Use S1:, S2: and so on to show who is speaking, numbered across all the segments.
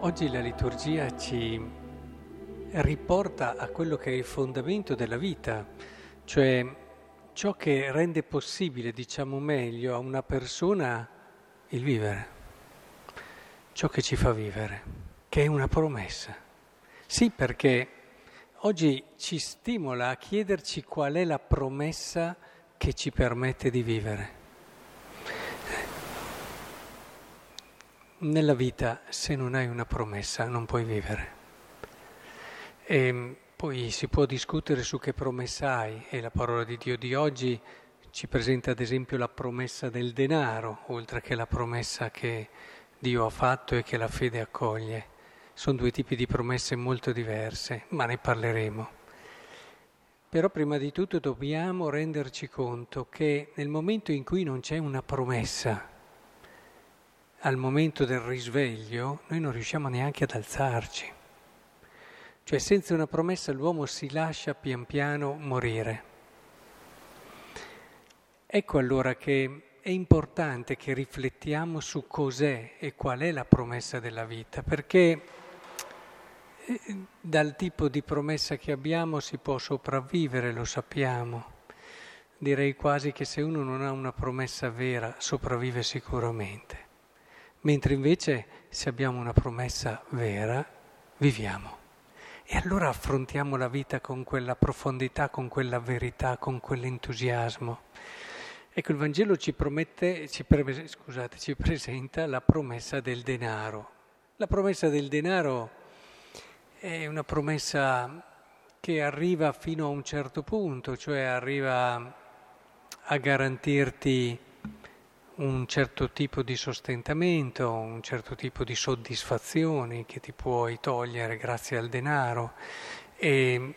S1: Oggi la liturgia ci riporta a quello che è il fondamento della vita, cioè ciò che rende possibile, diciamo meglio, a una persona il vivere, ciò che ci fa vivere, che è una promessa. Sì, perché oggi ci stimola a chiederci qual è la promessa che ci permette di vivere. Nella vita se non hai una promessa non puoi vivere. E poi si può discutere su che promessa hai e la parola di Dio di oggi ci presenta ad esempio la promessa del denaro, oltre che la promessa che Dio ha fatto e che la fede accoglie. Sono due tipi di promesse molto diverse, ma ne parleremo. Però prima di tutto dobbiamo renderci conto che nel momento in cui non c'è una promessa, al momento del risveglio noi non riusciamo neanche ad alzarci. Cioè senza una promessa l'uomo si lascia pian piano morire. Ecco allora che è importante che riflettiamo su cos'è e qual è la promessa della vita, perché eh, dal tipo di promessa che abbiamo si può sopravvivere, lo sappiamo. Direi quasi che se uno non ha una promessa vera sopravvive sicuramente mentre invece se abbiamo una promessa vera, viviamo. E allora affrontiamo la vita con quella profondità, con quella verità, con quell'entusiasmo. Ecco, il Vangelo ci, promette, ci, pre, scusate, ci presenta la promessa del denaro. La promessa del denaro è una promessa che arriva fino a un certo punto, cioè arriva a garantirti un certo tipo di sostentamento, un certo tipo di soddisfazioni che ti puoi togliere grazie al denaro, e,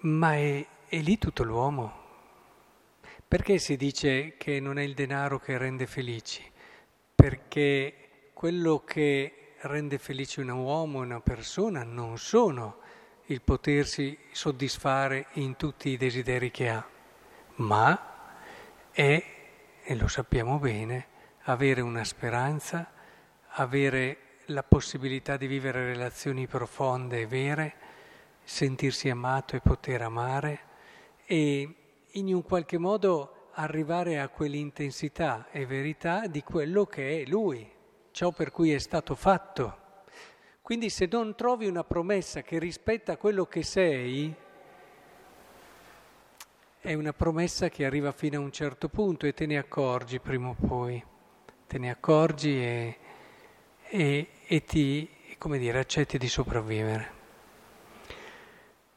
S1: ma è, è lì tutto l'uomo. Perché si dice che non è il denaro che rende felici? Perché quello che rende felice un uomo, una persona, non sono il potersi soddisfare in tutti i desideri che ha, ma è e lo sappiamo bene, avere una speranza, avere la possibilità di vivere relazioni profonde e vere, sentirsi amato e poter amare e in un qualche modo arrivare a quell'intensità e verità di quello che è Lui, ciò per cui è stato fatto. Quindi se non trovi una promessa che rispetta quello che sei, è una promessa che arriva fino a un certo punto e te ne accorgi prima o poi, te ne accorgi e, e, e ti, come dire, accetti di sopravvivere.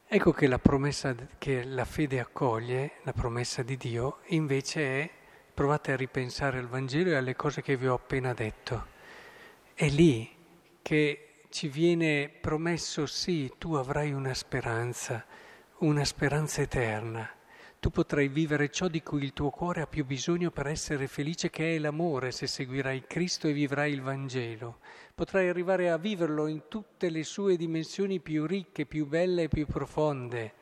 S1: Ecco che la promessa che la fede accoglie, la promessa di Dio, invece è, provate a ripensare al Vangelo e alle cose che vi ho appena detto, è lì che ci viene promesso sì, tu avrai una speranza, una speranza eterna tu potrai vivere ciò di cui il tuo cuore ha più bisogno per essere felice, che è l'amore, se seguirai Cristo e vivrai il Vangelo. Potrai arrivare a viverlo in tutte le sue dimensioni più ricche, più belle e più profonde.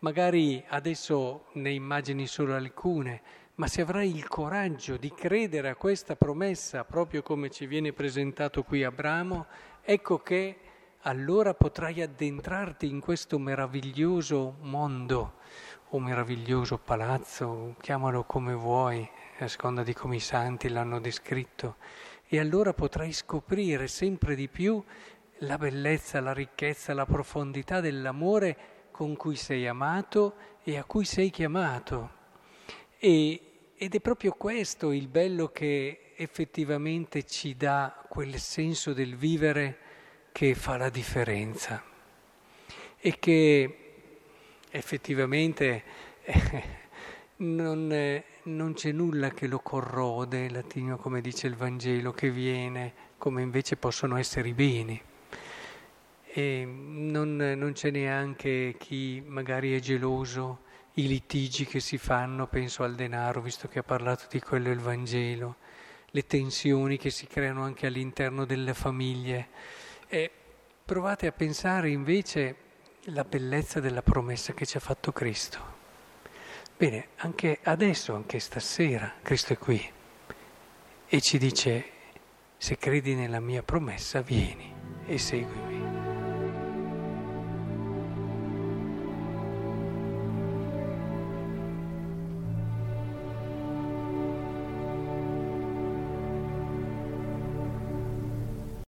S1: Magari adesso ne immagini solo alcune, ma se avrai il coraggio di credere a questa promessa, proprio come ci viene presentato qui Abramo, ecco che allora potrai addentrarti in questo meraviglioso mondo o meraviglioso palazzo, chiamalo come vuoi, a seconda di come i santi l'hanno descritto, e allora potrai scoprire sempre di più la bellezza, la ricchezza, la profondità dell'amore con cui sei amato e a cui sei chiamato. E, ed è proprio questo il bello che effettivamente ci dà quel senso del vivere che fa la differenza e che effettivamente eh, non, eh, non, c'è nulla che lo corrode, latino come dice il Vangelo, che viene, come invece possono essere i beni. E non, non c'è neanche chi magari è geloso, i litigi che si fanno, penso al denaro, visto che ha parlato di quello il Vangelo, le tensioni che si creano anche all'interno delle famiglie. E provate a pensare invece la bellezza della promessa che ci ha fatto Cristo. Bene, anche adesso, anche stasera, Cristo è qui e ci dice, se credi nella mia promessa, vieni. e seguimi.